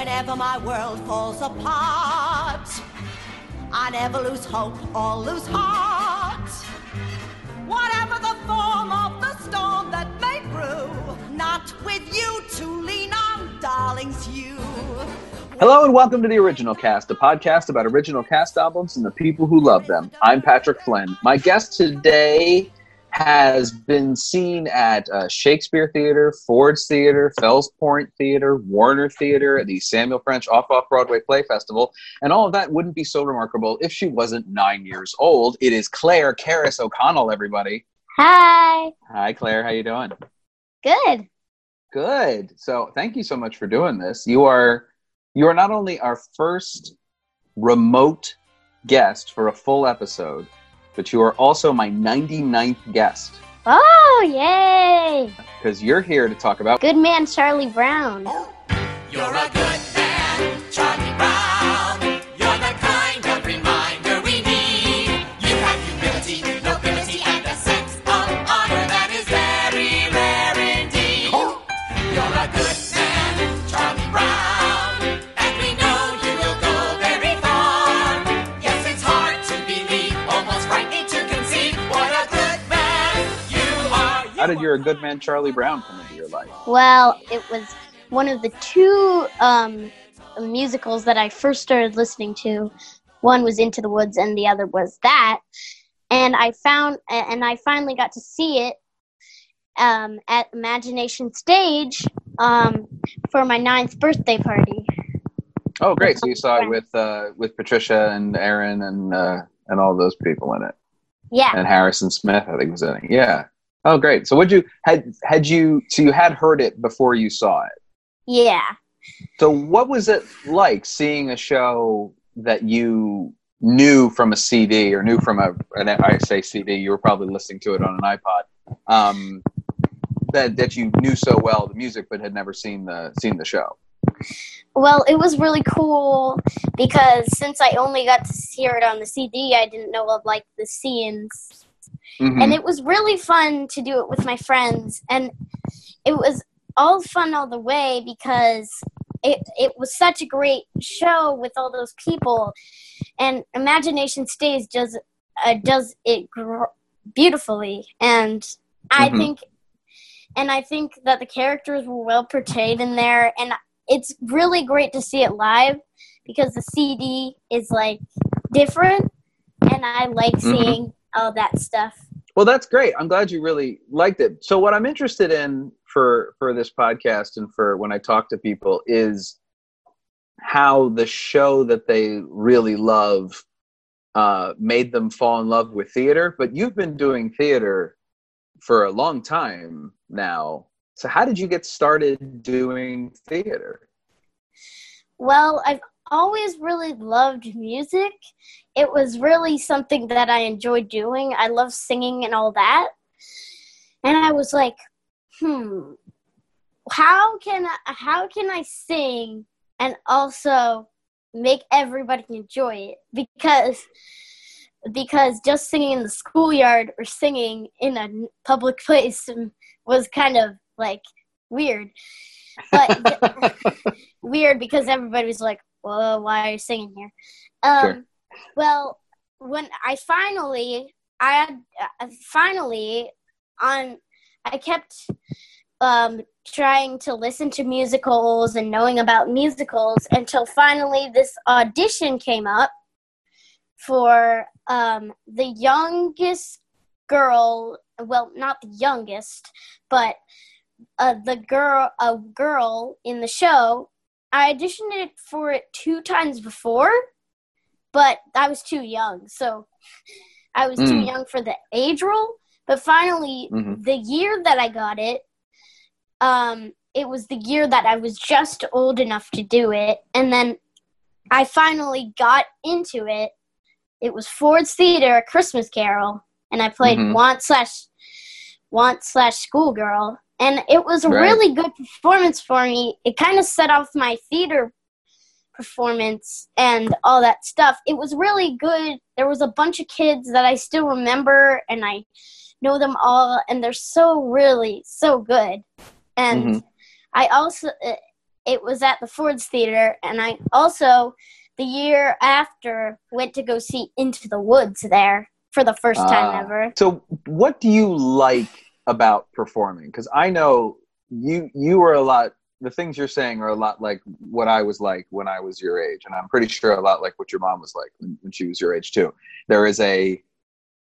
Whenever my world falls apart, I never lose hope or lose heart. Whatever the form of the storm that may brew, not with you to lean on, darlings, you. Hello and welcome to the Original Cast, a podcast about original cast albums and the people who love them. I'm Patrick Flynn. My guest today has been seen at uh, Shakespeare Theater, Ford's Theater, Fells Point Theater, Warner Theater, the Samuel French Off Off Broadway Play Festival, and all of that wouldn't be so remarkable if she wasn't nine years old. It is Clare Carys O'Connell, everybody. Hi. Hi, Clare. How you doing? Good. Good. So, thank you so much for doing this. You are you are not only our first remote guest for a full episode, but you are also my 99th guest Oh, yay. because you're here to talk about Good man, Charlie Brown. You're a good how did you're a good man Charlie Brown come into your life? Well, it was one of the two um, musicals that I first started listening to. One was Into the Woods, and the other was that. And I found, and I finally got to see it um, at Imagination Stage um, for my ninth birthday party. Oh, great! So you saw it with uh, with Patricia and Aaron and uh, and all those people in it, Yeah. and Harrison Smith, I think was in it. Yeah. Oh, great! So, would you had had you so you had heard it before you saw it? Yeah. So, what was it like seeing a show that you knew from a CD or knew from a, an, I say CD, you were probably listening to it on an iPod, um, that, that you knew so well the music but had never seen the, seen the show? Well, it was really cool because since I only got to hear it on the CD, I didn't know of like the scenes. Mhm. And it was really fun to do it with my friends. And it was all fun all the way because it, it was such a great show with all those people. And Imagination Stage does, uh, does it gr- beautifully. And I Mhm. think. And I think that the characters were well portrayed in there, and it's really great to see it live because the CD is like different, and I like Mhm. seeing all that stuff. Well, that's great. I'm glad you really liked it. So, what I'm interested in for for this podcast and for when I talk to people is how the show that they really love uh, made them fall in love with theater. But you've been doing theater for a long time now. So, how did you get started doing theater? Well, I've always really loved music. It was really something that I enjoyed doing. I love singing and all that. And I was like, hmm, how can I, how can I sing and also make everybody enjoy it? Because because just singing in the schoolyard or singing in a public place was kind of like weird. But weird because everybody was like, "Whoa, why are you singing here?" Um, Sure. Well, when I finally, I had uh, finally on, I kept um, trying to listen to musicals and knowing about musicals until finally this audition came up for um, the youngest girl. Well, not the youngest, but uh, the girl, a girl in the show. I auditioned it for it two times before, but I was too young, so I was too Mm. young for the age role. But finally, Mhm. the year that I got it, um, it was the year that I was just old enough to do it, and then I finally got into it. It was Ford's Theater, A Christmas Carol, and I played Mhm. Want slash Want slash Schoolgirl, and it was a Right. really good performance for me. It kind of set off my theater performance and all that stuff. It was really good. There was a bunch of kids that I still remember, and I know them all, and they're so really so good. And Mhm. I also uh, it was at the Ford's Theater, and I also the year after went to go see Into the Woods there for the first time Ah. ever. So, what do you like about performing? Because I know you you were a lot. The things you're saying are a lot like what I was like when I was your age, and I'm pretty sure a lot like what your mom was like when, when she was your age too. There is a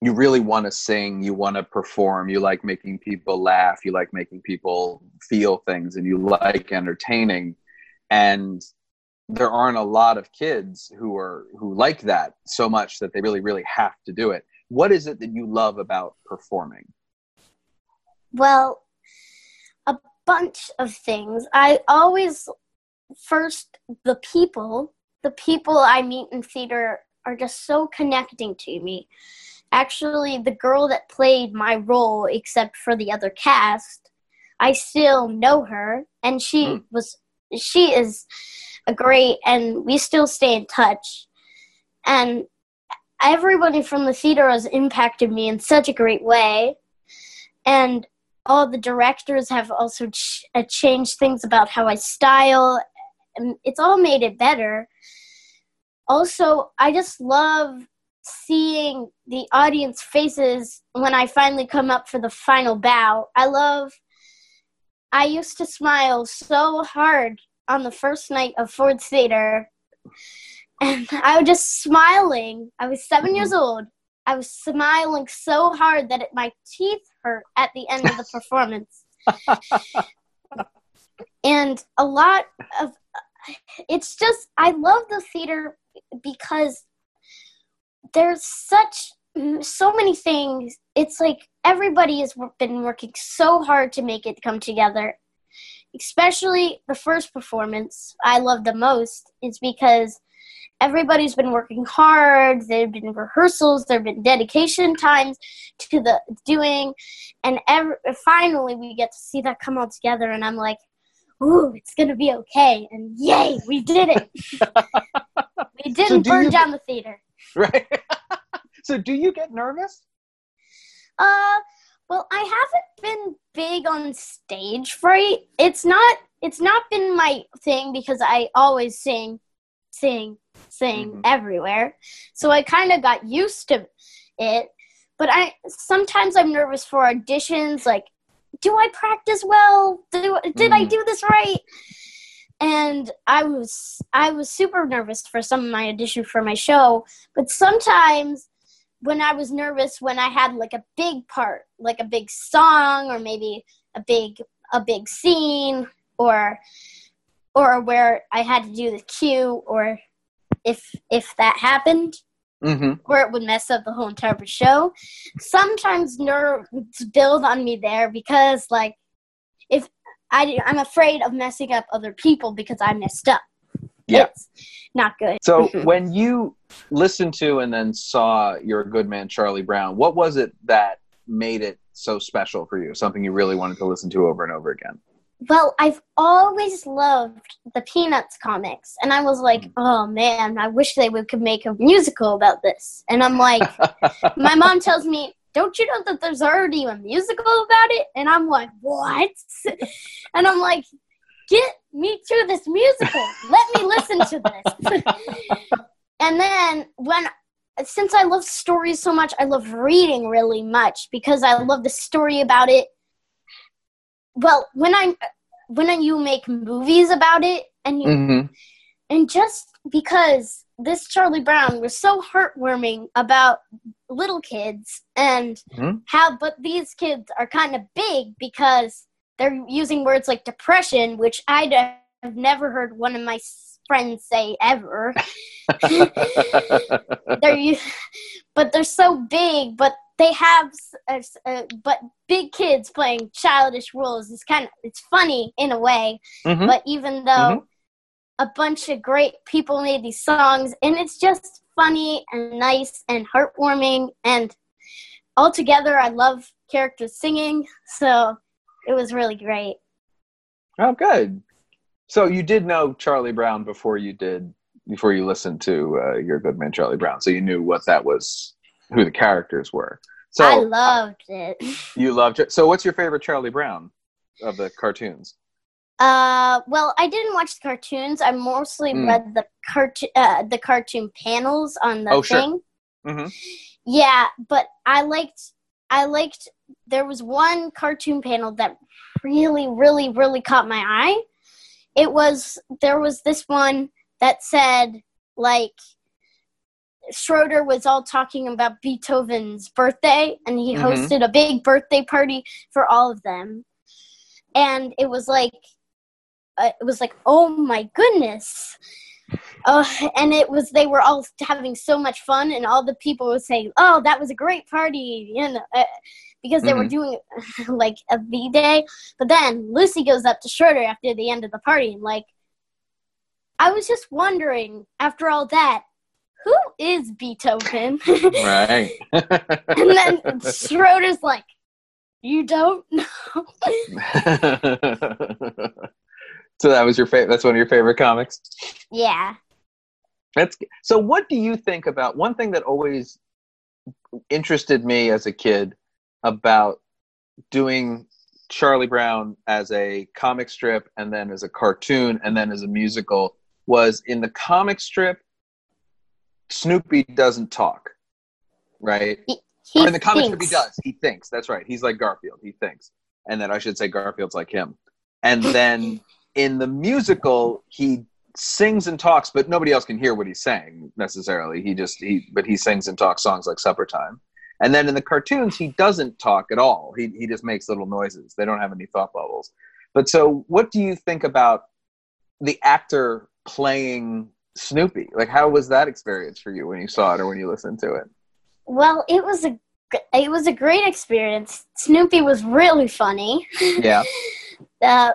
you really want to sing, you want to perform, you like making people laugh, you like making people feel things, and you like entertaining. And there aren't a lot of kids who are who like that so much that they really really have to do it what is it that you love about performing Well, a bunch of things. I always first the people, the people I meet in theater are just so connecting to me. Actually, the girl that played my role, except for the other cast, I still know her, and she Hmm. was she is a great, and we still stay in touch. And everybody from the theater has impacted me in such a great way, and all the directors have also ch- uh, changed things about how I style, it's all made it better. Also, I just love seeing the audience faces when I finally come up for the final bow. I love. I used to smile so hard on the first night of Ford's Theater, and I was just smiling. I was 7 years old. I was smiling so hard that it, my teeth hurt at the end of the performance. and a lot of it's just I love the theater because there's such so many things. It's like everybody has been working so hard to make it come together. Especially the first performance I love the most is because everybody's been working hard. There've been rehearsals. There've been dedication times to the doing, and ev- finally we get to see that come all together. And I'm like, "Ooh, it's gonna be okay!" And yay, we did it. we didn't do burn you- down the theater. right so do you get nervous Uh, well, I haven't been big on stage fright. It's not. It's not been my thing because I always sing, sing, sing Mhm. everywhere. So I kind of got used to it. But I sometimes I'm nervous for auditions. Like, do I practice well? Do, did I Mhm. do this right? And I was I was super nervous for some of my audition for my show. But sometimes when I was nervous when I had like a big part, like a big song or maybe a big a big scene or or where I had to do the cue or if if that happened mm-hmm. where it would mess up the whole entire show. Sometimes nerves build on me there because like if I I'm afraid of messing up other people because I messed up. Yeah. It's not good. so when you listened to and then saw your good man charlie brown what was it that made it so special for you something you really wanted to listen to over and over again Well, I've always loved the Peanuts comics, and I was like, mm. oh man, I wish they would could make a musical about this. And I'm like, my mom tells me, don't you know that there's already a musical about it? And I'm like, what? and I'm like, get me to this musical. Let me listen to this. and then when since I love stories so much, I love reading really much because I love the story about it. Well, when I when you make movies about it and you mm-hmm. and just because this Charlie Brown was so heartwarming about little kids and Mhm. how, but these kids are kind of big because they're using words like depression, which i have never heard one of my friends say ever. they're but they're so big, but they have, s- a s- uh, but big kids playing childish roles is kind of it's funny in a way. Mhm. But even though a bunch of great people made these songs, and it's just funny and nice and heartwarming, and altogether, I love characters singing, so it was really great. oh good so you did know charlie brown before you did before you listened to uh, your good man charlie brown so you knew what that was who the characters were so I loved it. you loved it so what's your favorite charlie brown of the cartoons Uh, well, I didn't watch the cartoons. I mostly Mm. read the cartoon, uh, the cartoon panels on the Oh, sure. thing. hmm Yeah, but I liked, I liked. There was one cartoon panel that really, really, really caught my eye. It was there was this one that said like Schroeder was all talking about Beethoven's birthday, and he Mhm. hosted a big birthday party for all of them, and it was like, uh, it was like, oh my goodness. Uh, and it was they were all having so much fun, and all the people would say, "Oh, that was a great party," you know, uh, because they were Mhm. doing like a V day. But then Lucy goes up to Schroeder after the end of the party and like, I was just wondering after all that, who is Beethoven? Right. and then Schroeder's like, you don't know. so that was your favorite. That's one of your favorite comics. yeah. That's so. What do you think about one thing that always interested me as a kid about doing Charlie Brown as a comic strip and then as a cartoon and then as a musical was in the comic strip. Snoopy doesn't talk, right? He or in the comic strip, he does. He thinks. That's right. He's like Garfield. He thinks, and then I should say Garfield's like him. And then in the musical, he sings and talks, but nobody else can hear what he's saying necessarily. He just he, but he sings and talks songs like Supper Time. And then in the cartoons, he doesn't talk at all. He he just makes little noises. They don't have any thought bubbles. But so, what do you think about the actor playing Snoopy? Like, how was that experience for you when you saw it or when you listened to it? Well, it was a it was a great experience. Snoopy was really funny. Yeah. uh,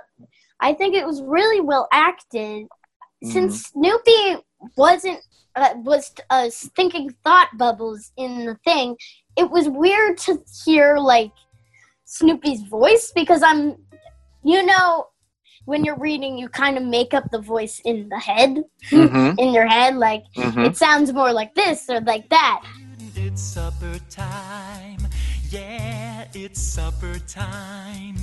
I think it was really well acted. Mm-hmm. Since Snoopy wasn't uh, was uh, thinking thought bubbles in the thing, it was weird to hear like Snoopy's voice because I'm, you know, when you're reading, you kind of make up the voice in the head, Mhm. in your head, like Mhm. it sounds more like this or like that. It's supper time. Yeah, it's supper time.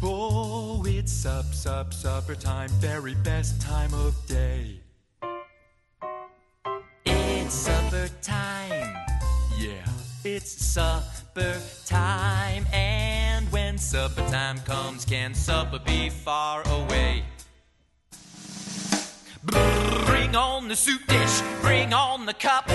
Oh, it's sup, sup, supper time. Very best time of day. It's supper time. Yeah, it's supper time. And when supper time comes, can supper be far away? Bring on the soup dish, bring on the cup,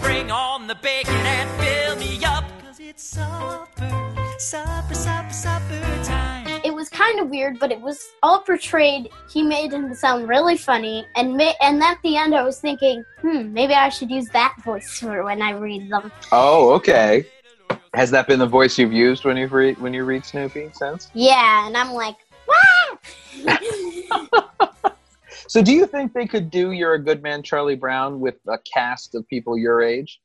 bring on the bacon and fill me up. Cause it's supper, supper, supper, supper time. it was kind of weird, but it was all portrayed. He made him sound really funny, and ma- and at the end, I was thinking, hmm, maybe I should use that voice for when I read them. Oh, okay. Has that been the voice you've used when you've read when you read Snoopy since? Yeah, and I'm like. So, do you think they could do "You're a Good Man, Charlie Brown" with a cast of people your age?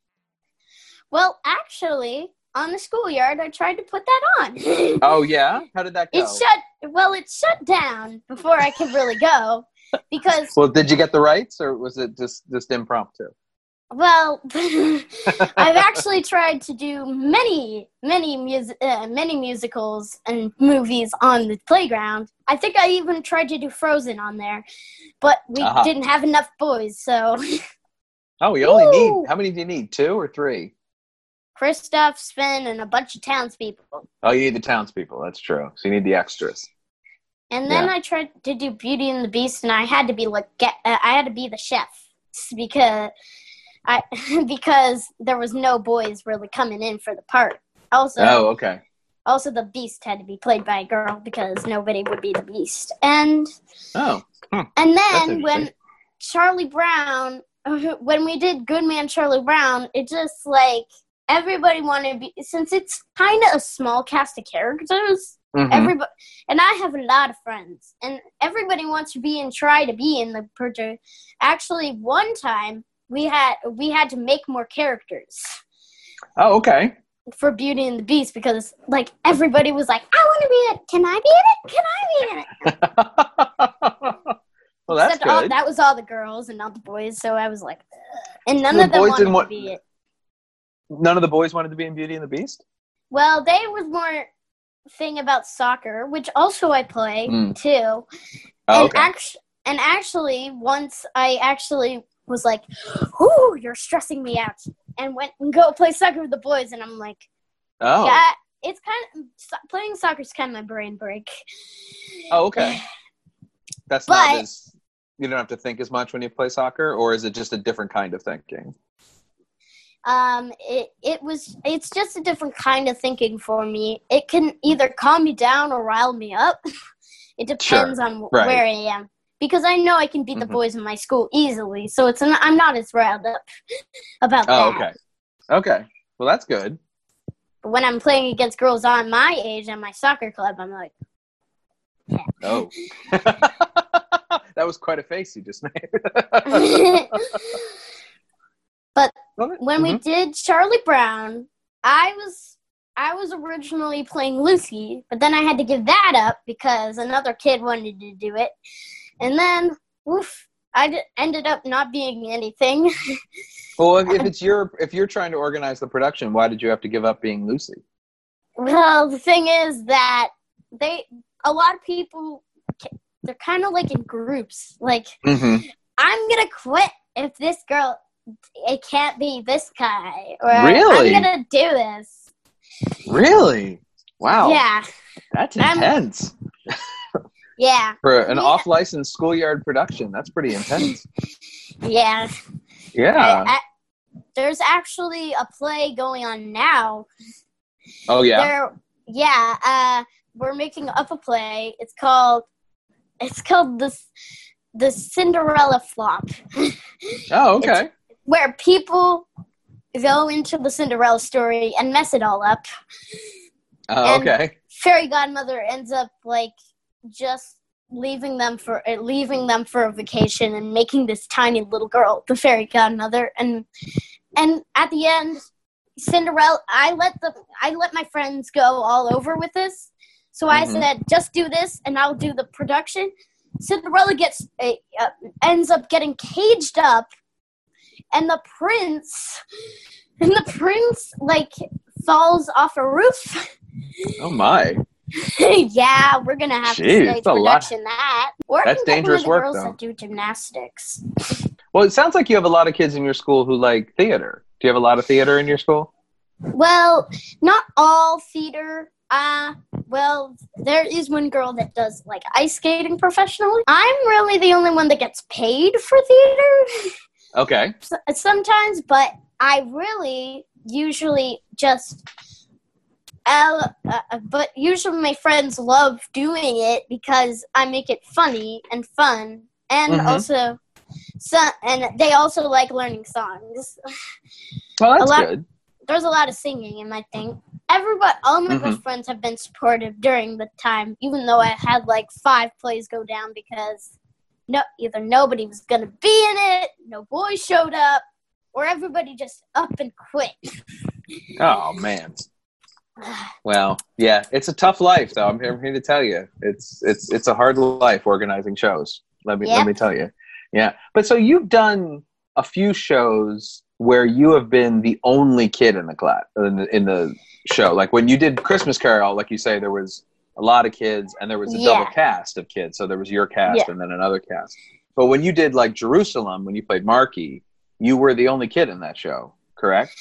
well, actually, on the schoolyard, I tried to put that on. Oh yeah, how did that go? it shut. Well, it shut down before I could really go because well, did you get the rights, or was it just just impromptu? Well, I've actually tried to do many, many music, uh, many musicals and movies on the playground. I think I even tried to do Frozen on there, but we Uh-huh. didn't have enough boys. So Oh, you only Woo! need how many do you need? Two or three? Kristoff, Sven, and a bunch of townspeople. Oh, you need the townspeople. That's true. So you need the extras. And then Yeah. I tried to do Beauty and the Beast, and I had to be like, get, uh, I had to be the chef because I because there was no boys really coming in for the part. Also, Oh, okay. Also, the Beast had to be played by a girl because nobody would be the Beast. And Oh, and then when. Charlie Brown, when we did Good Man Charlie Brown, it just like everybody wanted to be since it's kind of a small cast of characters. Mhm. Everybody and I have a lot of friends, and everybody wants to be and try to be in the project. Actually, one time we had we had to make more characters oh, okay. for Beauty and the Beast because like everybody was like, I want to be in it. Can I be in it? Can I be in it? well, that's Except all, good. that was all the girls and not the boys. So I was like, Ugh. and none The of them boys wanted didn't to want- be it. None of the boys wanted to be in Beauty and the Beast. Well, they was more thing about soccer, which also I play Mm. too. Oh, and okay. and actually, once I actually was like, "Ooh, you're stressing me out," and went and go play soccer with the boys, and I'm like, oh. "Yeah, it's kind of so- playing soccer is kind of my brain break." Oh, okay. That's not as you don't have to think as much when you play soccer, or is it just a different kind of thinking? Um, it it was it's just a different kind of thinking for me. It can either calm me down or rile me up. It depends on wh- right. where I am. Because I know I can beat the Mhm. boys in my school easily, so it's an, I'm not as riled up about Oh, that. okay. Okay. Well, that's good. But when I'm playing against girls on my age and my soccer club, I'm like, yeah. Oh. that was quite a face you just made. but when we mhm. did Charlie Brown, I was I was originally playing Lucy, but then I had to give that up because another kid wanted to do it, and then oof, I d- ended up not being anything. Well, if, if it's your if you're trying to organize the production, why did you have to give up being Lucy? well, the thing is that they a lot of people they're kind of like in groups. Like Mm-hmm. I'm gonna quit if this girl. It can't be this guy. Or Really? I'm gonna do this. Really? Wow. Yeah, That's intense yeah, for an Yeah. off-license schoolyard production. That's pretty intense. yeah. Yeah. I- I- there's actually a play going on now. Oh yeah. There, yeah. Uh, we're making up a play. It's called. It's called the the Cinderella flop, Oh okay. where people go into the Cinderella story and mess it all up. Oh, and- okay. Fairy godmother ends up like just leaving them for uh, leaving them for a vacation and making this tiny little girl the fairy godmother and and at the end cinderella i let the i let my friends go all over with this so i Mhm. said just do this and i'll do the production cinderella gets uh, uh, ends up getting caged up and the prince and the prince like falls off a roof Oh my. yeah, we're gonna have Jeez, to that's a lot. production that. Or That's dangerous work, girls though. that do gymnastics. Well, it sounds like you have a lot of kids in your school who like theater. Do you have a lot of theater in your school? Well, not all theater. Uh, well, there is one girl that does like ice skating professionally. I'm really the only one that gets paid for theater Okay. sometimes, but I really usually just. Uh, uh, but usually my friends love doing it because I make it funny and fun, and Mhm. also, so and they also like learning songs. Well, that's lot- good. there's a lot of singing in my thing. Everybody, all my Mhm. best friends have been supportive during the time, even though I had like five plays go down because no, either nobody was gonna be in it, no boys showed up, or everybody just up and quit. Oh man. Well, yeah, it's a tough life though. I'm here, I'm here to tell you. It's it's it's a hard life organizing shows. Let me let me tell you. Yeah. But so you've done a few shows where you have been the only kid in the class in the, in the show. Like when you did Christmas Carol, like you say there was a lot of kids and there was a double cast of kids. So there was your cast Yeah. and then another cast. But when you did like Jerusalem when you played Marky, you were the only kid in that show, correct?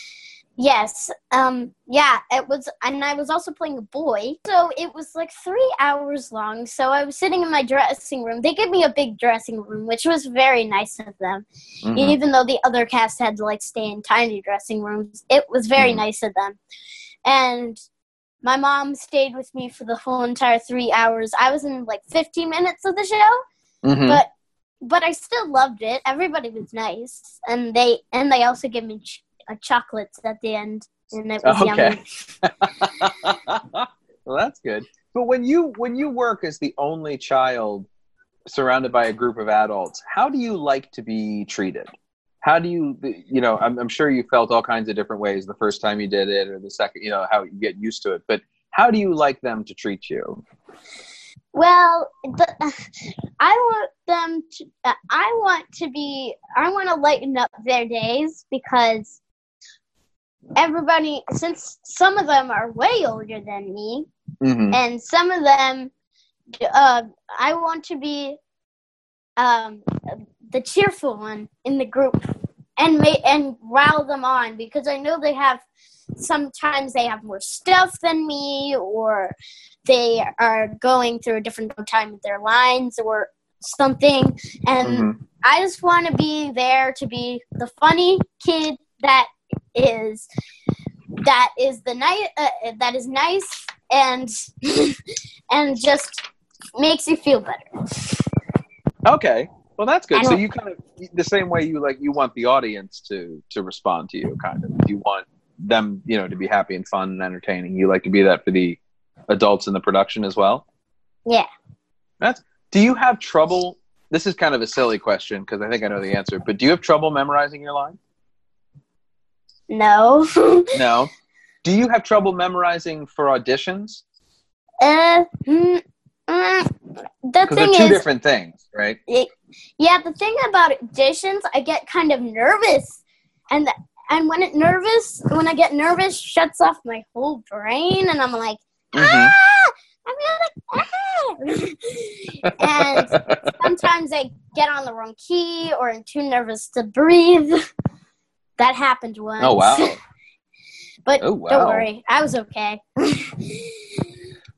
Yes. Um. Yeah. It was, and I was also playing a boy, so it was like three hours long. So I was sitting in my dressing room. They gave me a big dressing room, which was very nice of them. Mhm. even though the other cast had to like stay in tiny dressing rooms it was very Mhm. nice of them and my mom stayed with me for the whole entire three hours i was in like 15 minutes of the show Mhm. but but i still loved it everybody was nice and they and they also gave me ch- uh, chocolates at the end and it was Okay. yummy well, that's good. But when you when you work as the only child surrounded by a group of adults, how do you like to be treated? How do you you know? I'm, I'm sure you felt all kinds of different ways the first time you did it, or the second. You know how you get used to it. But how do you like them to treat you? Well, the, I want them to. Uh, I want to be. I want to lighten up their days because everybody, since some of them are way older than me, Mm-hmm. and some of them, uh, I want to be um, the cheerful one in the group and ma- and rile them on because I know they have sometimes they have more stuff than me or they are going through a different time with their lines or something and Mhm. I just want to be there to be the funny kid that is that is the night uh, that is nice and and just makes you feel better. Okay. Well, that's good. So you kind of the same way you like you want the audience to to respond to you, kind of. You want them, you know, to be happy and fun and entertaining. You like to be that for the adults in the production as well. Yeah. That's. Do you have trouble? This is kind of a silly question because I think I know the answer. But do you have trouble memorizing your lines? No. No. Do you have trouble memorizing for auditions? uh, mm, mm, the they're thing two is, different things, right? yeah, the thing about auditions, I get kind of nervous, and and when it nervous, when I get nervous, shuts off my whole brain, and I'm like, Mhm. ah, I'm gonna, ah. and sometimes I get on the wrong key or I'm too nervous to breathe. That happened once. Oh wow. but Oh, wow. don't worry, I was okay.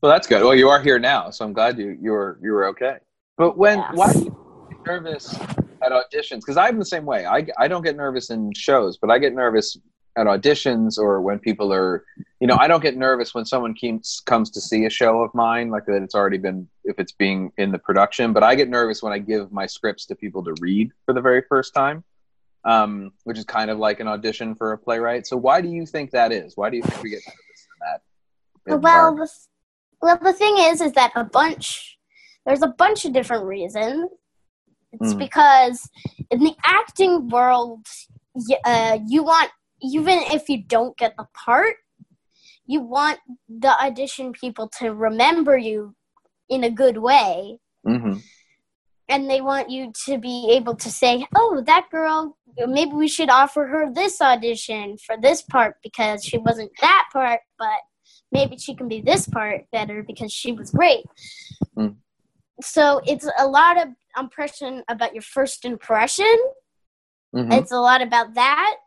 Well, that's good. Well, you are here now, so I'm glad you you were you were okay. But when Yes. why do you get nervous at auditions? Because I'm the same way. I I don't get nervous in shows, but I get nervous at auditions or when people are, you know, I don't get nervous when someone comes comes to see a show of mine, like that it's already been if it's being in the production. But I get nervous when I give my scripts to people to read for the very first time. Um, which is kind of like an audition for a playwright. So why do you think that is? Why do you think we get nervous in that? Well, the, well, the thing is, is that a bunch. There's a bunch of different reasons. It's Mm. because in the acting world, uh, you want even if you don't get the part, you want the audition people to remember you in a good way, Mhm. And they want you to be able to say, "Oh, that girl. Maybe we should offer her this audition for this part because she wasn't that part, but." maybe she can be this part better because she was great. Mm. So it's a lot of impression about your first impression. Mhm. It's a lot about that.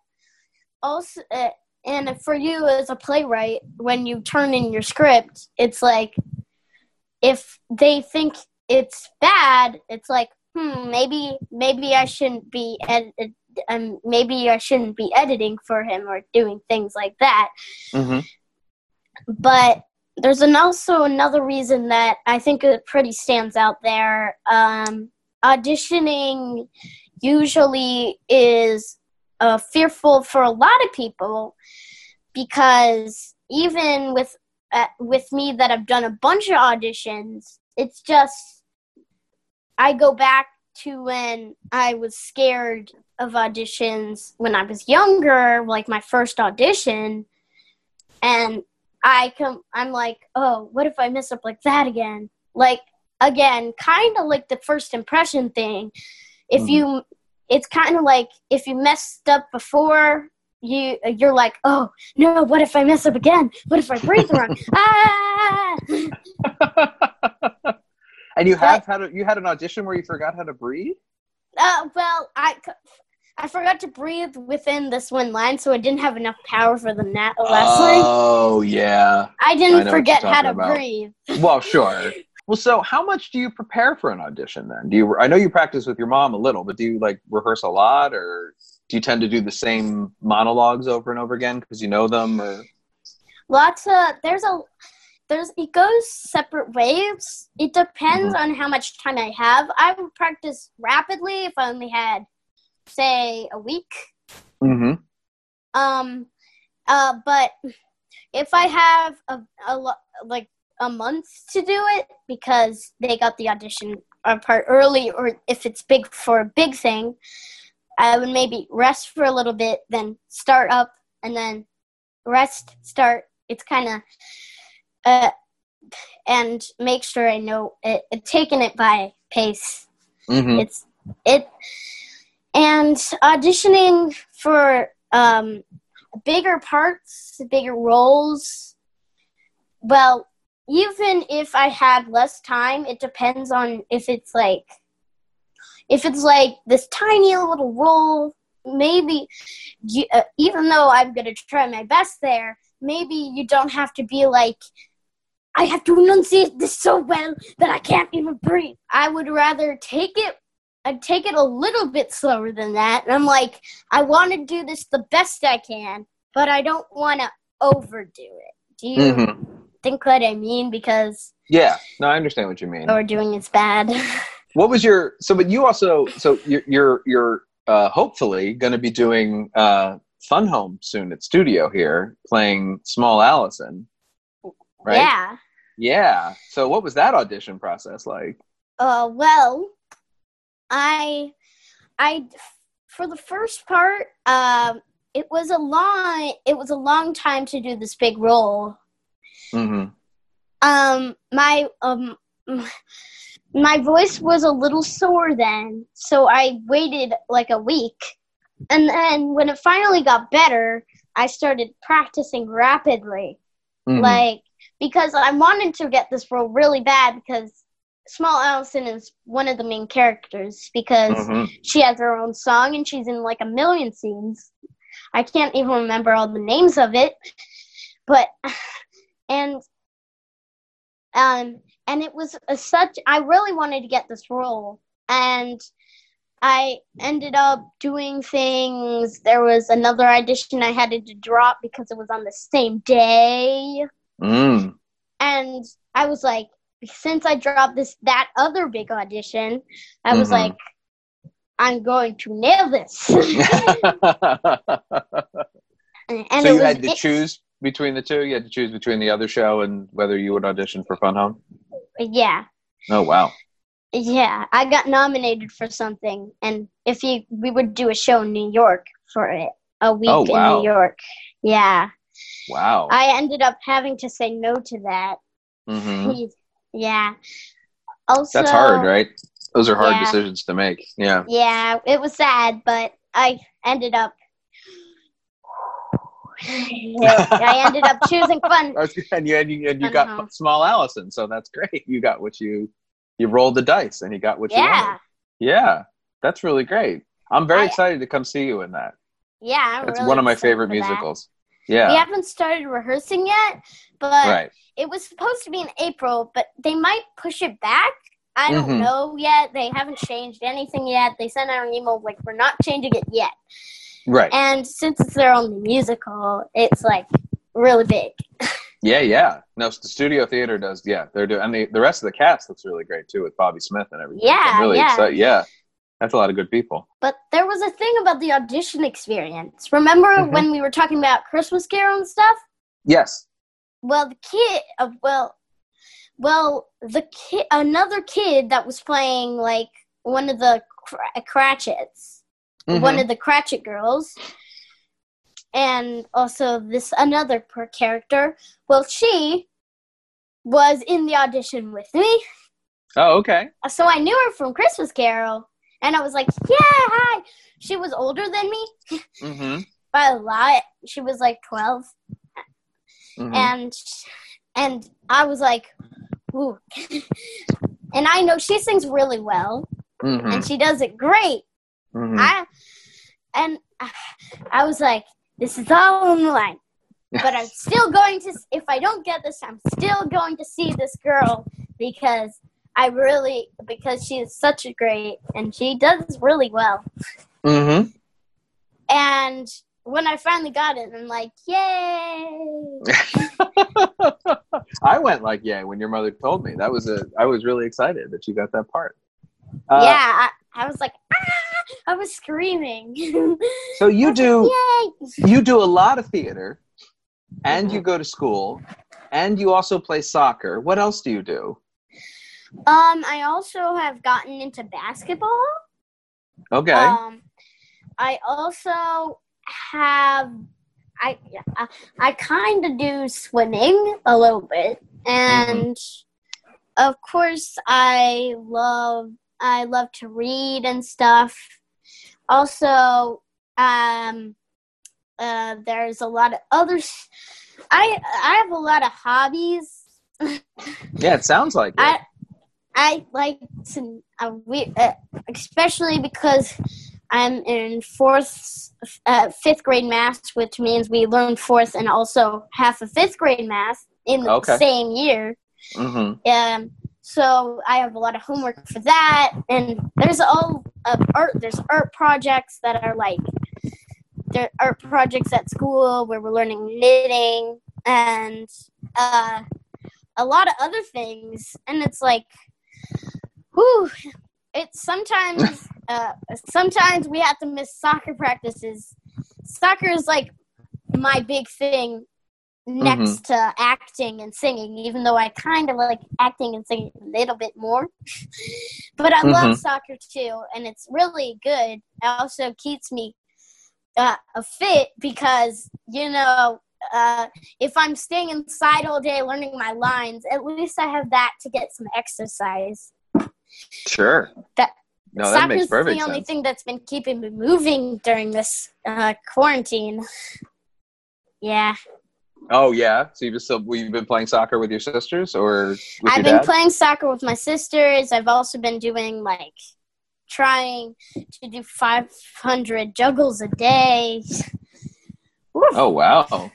Also, uh, and for you as a playwright, when you turn in your script, it's like if they think it's bad, it's like, hmm, maybe maybe I shouldn't be ed- um, maybe I shouldn't be editing for him or doing things like that Mhm. but there's an also another reason that I think it pretty stands out there. Um, auditioning usually is uh, fearful for a lot of people because even with uh, with me that I've done a bunch of auditions, it's just I go back to when I was scared of auditions when I was younger, like my first audition, and I come I'm like, oh, what if I mess up like that again? Like again, kind of like the first impression thing. If Mhm. you it's kind of like if you messed up before, you you're like, "Oh, no, what if I mess up again? What if I breathe wrong?" ah! and you have had a, you had an audition where you forgot how to breathe. Uh, well, I I forgot to breathe within this one line, so I didn't have enough power for the na- last line. Oh yeah. I I didn't know forget how to about. breathe. Well, sure. Well, so how much do you prepare for an audition then? Do you? I know you practice with your mom a little, but do you like rehearse a lot, or do you tend to do the same monologues over and over again because you know them? Or lots of there's a there's it goes separate ways it depends on how much time i have. I would practice rapidly if i only had say a week. Mm-hmm. um uh but if i have a, a lo- like a month to do it because they got the audition part early or if it's big for a big thing i would maybe rest for a little bit then start up and then rest start. It's kind of uh and make sure i know it, it taking it by pace Mm-hmm. it's it and auditioning for um bigger parts bigger roles well even if i had less time it depends on if it's like if it's like this tiny little role, maybe you, uh, even though I'm gonna try my best there, maybe you don't have to be like. I have to enunciate this so well that I can't even breathe. I would rather take it I'd take it a little bit slower than that. And I'm like, I want to do this the best I can, but I don't want to overdo it. Do you hmm think what I mean? Because Yeah. No, I understand what you mean. overdoing is bad. What was your so? But you also so you're you're you're uh, hopefully going to be doing uh, Fun Home soon at Studio here, playing Small Allison, right? Yeah. Yeah. So what was that audition process like? Uh, well, I, I, for the first part, um, it was a long, it was a long time to do this big role. Mm-hmm. um my um my voice was a little sore then so i waited like a week and then when it finally got better i started practicing rapidly Mm-hmm. like because i wanted to get this role really bad because small allison is one of the main characters because Mhm. she has her own song and she's in like a million scenes. I can't even remember all the names of it, but and um and it was a such I really wanted to get this role and I ended up doing things. There was another audition I had to drop because it was on the same day Mm. and I was like, since I dropped this that other big audition, I was Mhm. like, I'm going to nail this. so and it you was, had to it- choose between the two. You had to choose between the other show and whether you would audition for Fun Home. Yeah, Oh wow. yeah. I got nominated for something, and if you, we would do a show in New York for it, a week Oh, in. New York. Yeah, Wow. I ended up having to say no to that. hmm Yeah. Also, That's hard, right? Those are hard Yeah. decisions to make. Yeah. Yeah, it was sad, but I ended up. I ended up choosing fun. And you and you, and you got Home. small Allison, so that's great. You got what you you rolled the dice and you got what you Yeah, wanted. Yeah. That's really great. I'm very I- excited to come see you in that. yeah. I'm It's really one of my favorite for musicals. We haven't started rehearsing yet, but Right. it was supposed to be in April, but they might push it back. I don't Mhm. know yet. They haven't changed anything yet. They sent out an email like we're not changing it yet. Right. And since it's their only musical, it's like really big. Yeah, yeah. No, the studio theater does. Yeah, they're doing, and the, the rest of the cast looks really great too with Bobby Smith and everything. Yeah, I'm really yeah. excited. Yeah, that's a lot of good people. But there was a thing about the audition experience. Remember Mhm. when we were talking about Christmas Carol and stuff? Yes. Well, the kid, uh, well, well, the kid, another kid that was playing like one of the Cr- Cratchits, one Mhm. of the Cratchit girls, and also this another per character. Well, she was in the audition with me, Oh, okay. so I knew her from Christmas Carol, and I was like, "Yeah, hi." She was older than me Mm-hmm. by a lot. She was like twelve, hmm and and I was like, "Ooh." and I know she sings really well, hmm and she does it great. hmm I and I was like, "This is all on the line." but I'm still going to. If I don't get this, I'm still going to see this girl because I really because she is such a great and she does really well. hmm And when I finally got it, I'm like, yay! I went like, yay! when your mother told me. That was a. I was really excited that you got that part. Uh, yeah, I, I was like, ah! I was screaming. So you do. Yay! you do a lot of theater and you go to school and you also play soccer what else do you do Um, I also have gotten into basketball. okay Um, I also have I I, I kind of do swimming a little bit, and of course I love I love to read and stuff. Also, um, uh, there's a lot of others. I I have a lot of hobbies. yeah it sounds like it. I I like to, uh, we, uh, especially because I'm in fourth, uh, fifth grade math, which means we learn fourth and also half of fifth grade math in the Okay. same year. Mm-hmm. Um, so I have a lot of homework for that, and there's all art. There's art projects that are like there are art projects at school where we're learning knitting and uh, a lot of other things, and it's like, whew, it's sometimes uh, sometimes we have to miss soccer practices. Soccer is like my big thing next to acting and singing, even though I kind of like acting and singing a little bit more. but I love soccer too, and it's really good. It also keeps me uh, fit because, you know, uh, if I'm staying inside all day learning my lines, at least I have that to get some exercise. Sure. That- no, that makes perfect the only sense. thing that's been keeping me moving during this uh, quarantine. Yeah. Oh yeah. So you've still you've been playing soccer with your sisters or I've been dad? playing soccer with my sisters. I've also been doing like trying to do 500 juggles a day Woo, oh wow.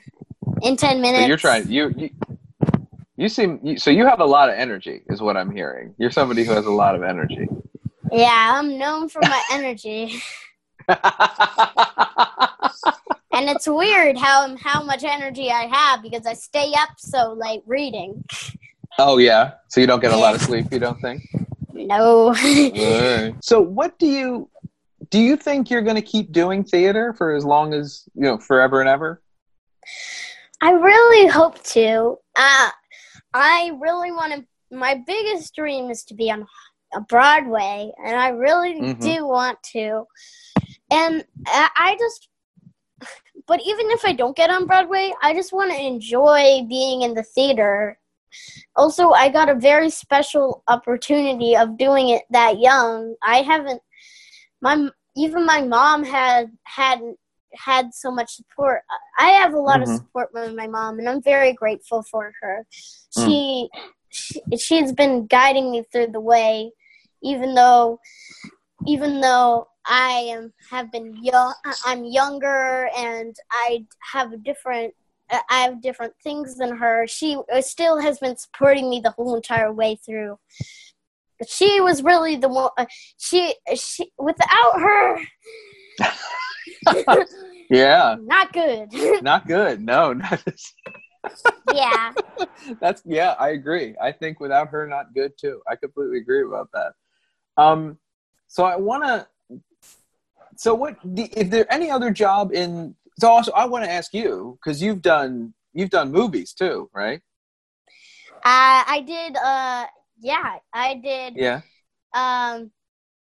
in 10 minutes. So you're trying you you, you seem so you have a lot of energy is what I'm hearing. You're somebody who has a lot of energy. Yeah, I'm known for my energy. And it's weird how how much energy I have because I stay up so late reading. oh yeah. So you don't get a lot of sleep, you don't think? No. Alright. So what do you do you think you're going to keep doing theater for as long as, you know, forever and ever? I really hope to. Uh, I really want to. My biggest dream is to be on a Broadway, and I really Mhm. do want to. And I I just, but even if I don't get on Broadway, I just want to enjoy being in the theater. Also, I got a very special opportunity of doing it that young. I haven't. My even my mom had hadn't had so much support. I have a lot Mhm. of support from my mom, and I'm very grateful for her. She, she she's been guiding me through the way, even though even though I am have been young. I'm younger, and I have a different. I have different things than her. She uh, still has been supporting me the whole entire way through. She was really the one. Uh, she she without her, Yeah. not good. Not good. No, not yeah. That's yeah, I agree. I think without her, not good too. I completely agree about that. Um, so I want to. So what? Is there any other job in? So also, I want to ask you because you've done you've done movies too, right? Uh, I did. Uh, yeah, I did. Yeah. Um,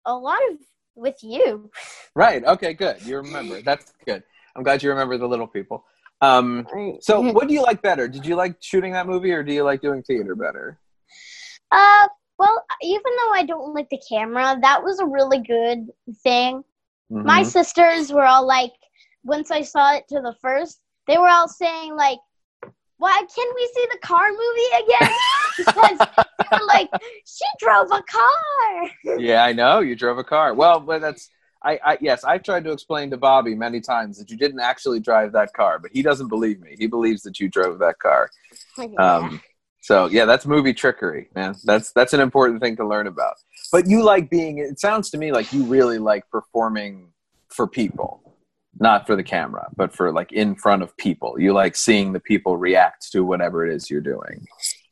a lot of with you. Right. Okay. Good. You remember. That's good. I'm glad you remember the little people. Um, so what do you like better? Did you like shooting that movie, or do you like doing theater better? Uh, well, even though I don't like the camera, that was a really good thing. My Mhm. sisters were all like, once I saw it to the first, they were all saying like, "Why can we see the car movie again?" because they were like, "She drove a car." yeah, I know you drove a car. Well, but that's I, I yes, I've tried to explain to Bobby many times that you didn't actually drive that car, but he doesn't believe me. He believes that you drove that car. Um, so yeah, that's movie trickery, man. That's that's an important thing to learn about. But you like being. It sounds to me like you really like performing for people, not for the camera, but for like in front of people. You like seeing the people react to whatever it is you're doing.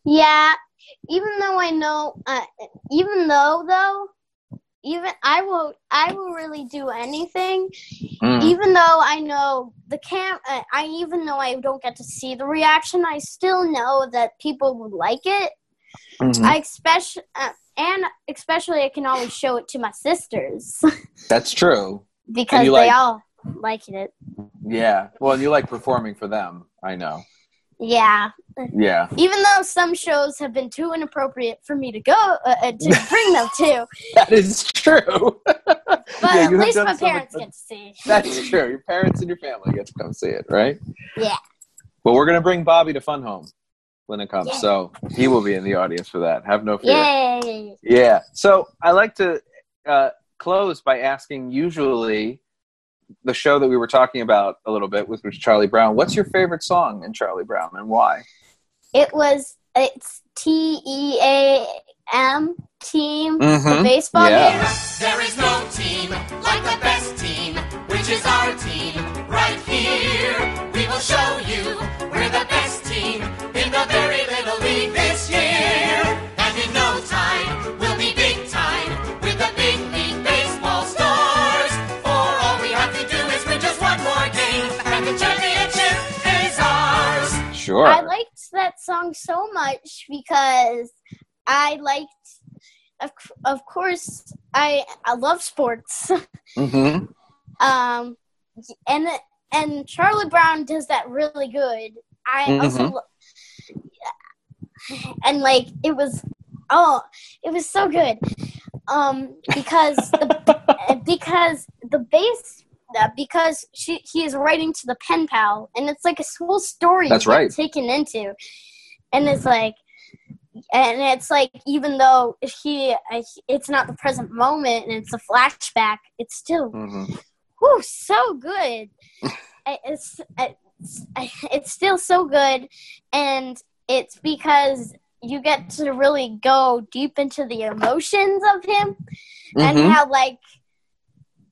Yeah, even though I know, uh, even though though, even I will, I will really do anything. Mm. Even though I know the cam, uh, I even though I don't get to see the reaction, I still know that people would like it. Mhm. I especially, uh, and especially, I can always show it to my sisters That's true. because they like- all like it. Yeah. Well, you like performing for them. I know. Yeah, Yeah. even though some shows have been too inappropriate for me to go uh, uh, to bring them to, That is true. but Yeah, at least my parents get to see. That's true. Your parents and your family get to come see it, right? Yeah. Well, we're gonna bring Bobby to Fun Home. when it comes. Yeah. So he will be in the audience for that. Have no fear. Yay! Yeah. So I like to uh, close by asking usually the show that we were talking about a little bit, which was Charlie Brown. What's your favorite song in Charlie Brown and why? It was it's T E A M team, the Mhm. baseball Yeah. game. There is no team like the best team, which is our team right here. We will show you we're the best team in the very little league this year. Sure. I liked that song so much because I liked, of, of course, I I love sports. hmm um, and and Charlie Brown does that really good. I also Mhm. lo- and like it was oh it was so good um because the because the bass uh, because she he is writing to the pen pal and it's like a whole story That's right. taken into and it's like and it's like even though he it's not the present moment and it's a flashback it's still hmm whew, so good. It's, it's it's still so good, and it's because you get to really go deep into the emotions of him and Mhm. how like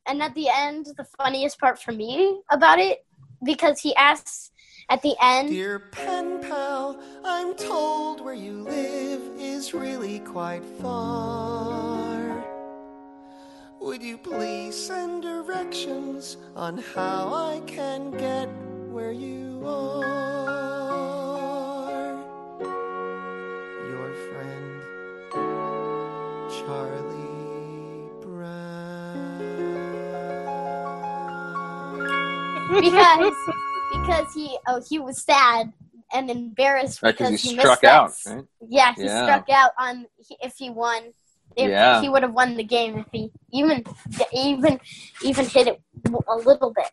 and at the end the funniest part for me about it because he asks at the end Dear pen pal, I'm told where you live is really quite far. Would you please send directions on how I can get where you are? Your friend, Charlie because because he oh he was sad and embarrassed Because because he he struck out. Right? Yeah, he Yeah. struck out on if he won. If Yeah. he would have won the game if he even even even hit it a little bit.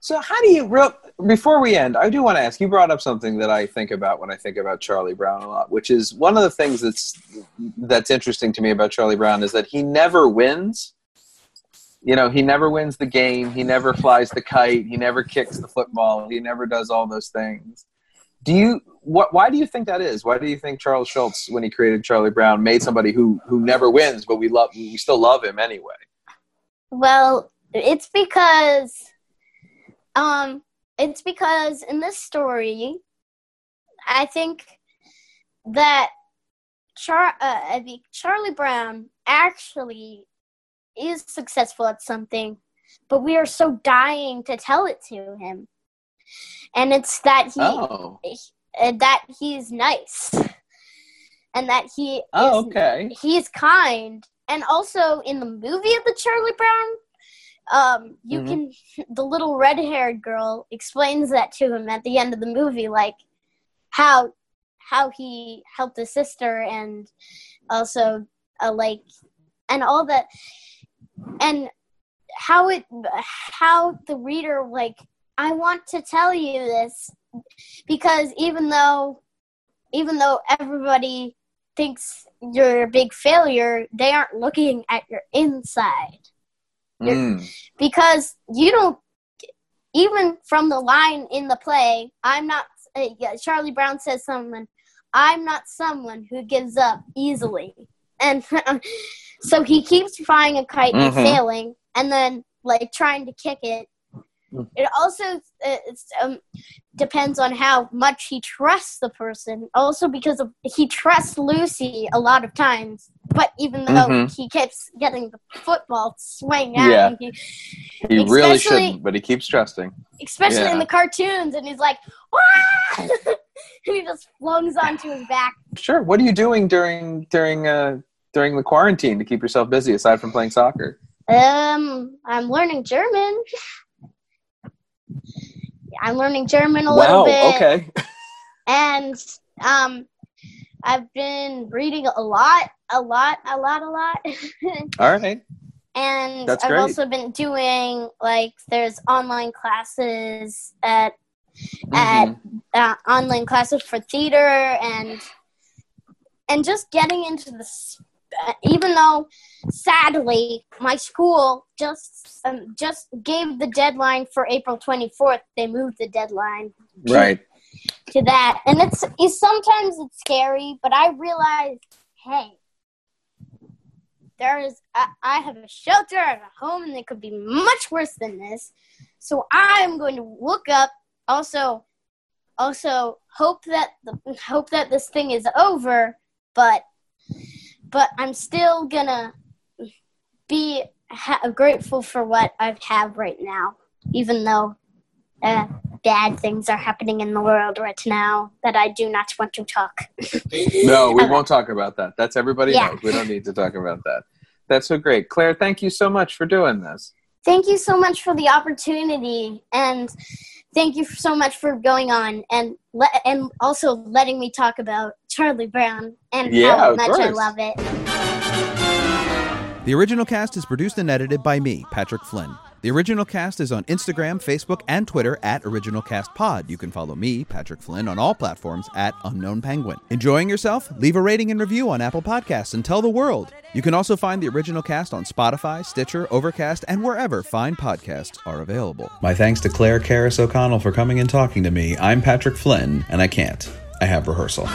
So how do you real before we end, I do want to ask, you brought up something that I think about when I think about Charlie Brown a lot, which is one of the things that's that's interesting to me about Charlie Brown is that he never wins. You know, he never wins the game, he never flies the kite, he never kicks the football, he never does all those things. Do you what why do you think that is? Why do you think Charles Schulz when he created Charlie Brown made somebody who who never wins but we love we still love him anyway? Well, it's because um it's because in this story I think that Char- uh, Charlie Brown actually is successful at something, but we are so dying to tell it to him. And it's that he Oh. uh, that he's nice and that he Oh, is okay. he's kind and also in the movie of the charlie brown um you Mhm. can the little red haired girl explains that to him at the end of the movie like how how he helped his sister and also uh, like and all that and how it how the reader like i want to tell you this because even though even though everybody thinks you're a big failure they aren't looking at your inside Mm. because you don't even from the line in the play i'm not uh, charlie brown says someone i'm not someone who gives up easily and so he keeps flying a kite and Mhm. failing and then like trying to kick it Mm. it also uh, it's, um, depends on how much he trusts the person also because of he trusts lucy a lot of times but even though Mhm. he keeps getting the football swing at Yeah. him he, He really shouldn't, but he keeps trusting. especially Yeah. in the cartoons, and he's like, and he just flungs onto his back. Sure. What are you doing during during uh during the quarantine to keep yourself busy aside from playing soccer? Um, I'm learning German. I'm learning German a little wow. bit, Okay. and um, I've been reading a lot, a lot, a lot, a lot. All right. and That's I've great. also been doing like there's online classes at at uh, online classes for theater and and just getting into this. Even though, sadly, my school just um, just gave the deadline for April twenty fourth. They moved the deadline Right. to that, and it's, it's sometimes it's scary. But I realize, hey, there is I, I have a shelter at a home, and it could be much worse than this. So I'm going to look up. Also, also hope that the hope that this thing is over. But but I'm still gonna be ha- grateful for what I have right now, even though uh, bad things are happening in the world right now that I do not want to talk. No, we won't talk about that. That's everybody Yeah. knows. We don't need to talk about that. That's so great. Clare, thank you so much for doing this. thank you so much for the opportunity and thank you so much for going on and le- and also letting me talk about Charlie Brown and Yeah, how much I love it. The original cast is produced and edited by me, Patrick Flynn. The original cast is on Instagram, Facebook, and Twitter at OriginalCastPod. You can follow me, Patrick Flynn, on all platforms at Unknown Penguin. Enjoying yourself? Leave a rating and review on Apple Podcasts and tell the world. You can also find the original cast on Spotify, Stitcher, Overcast, and wherever fine podcasts are available. My thanks to Clare Carys O'Connell for coming and talking to me. I'm Patrick Flynn, and I can't. I have rehearsal.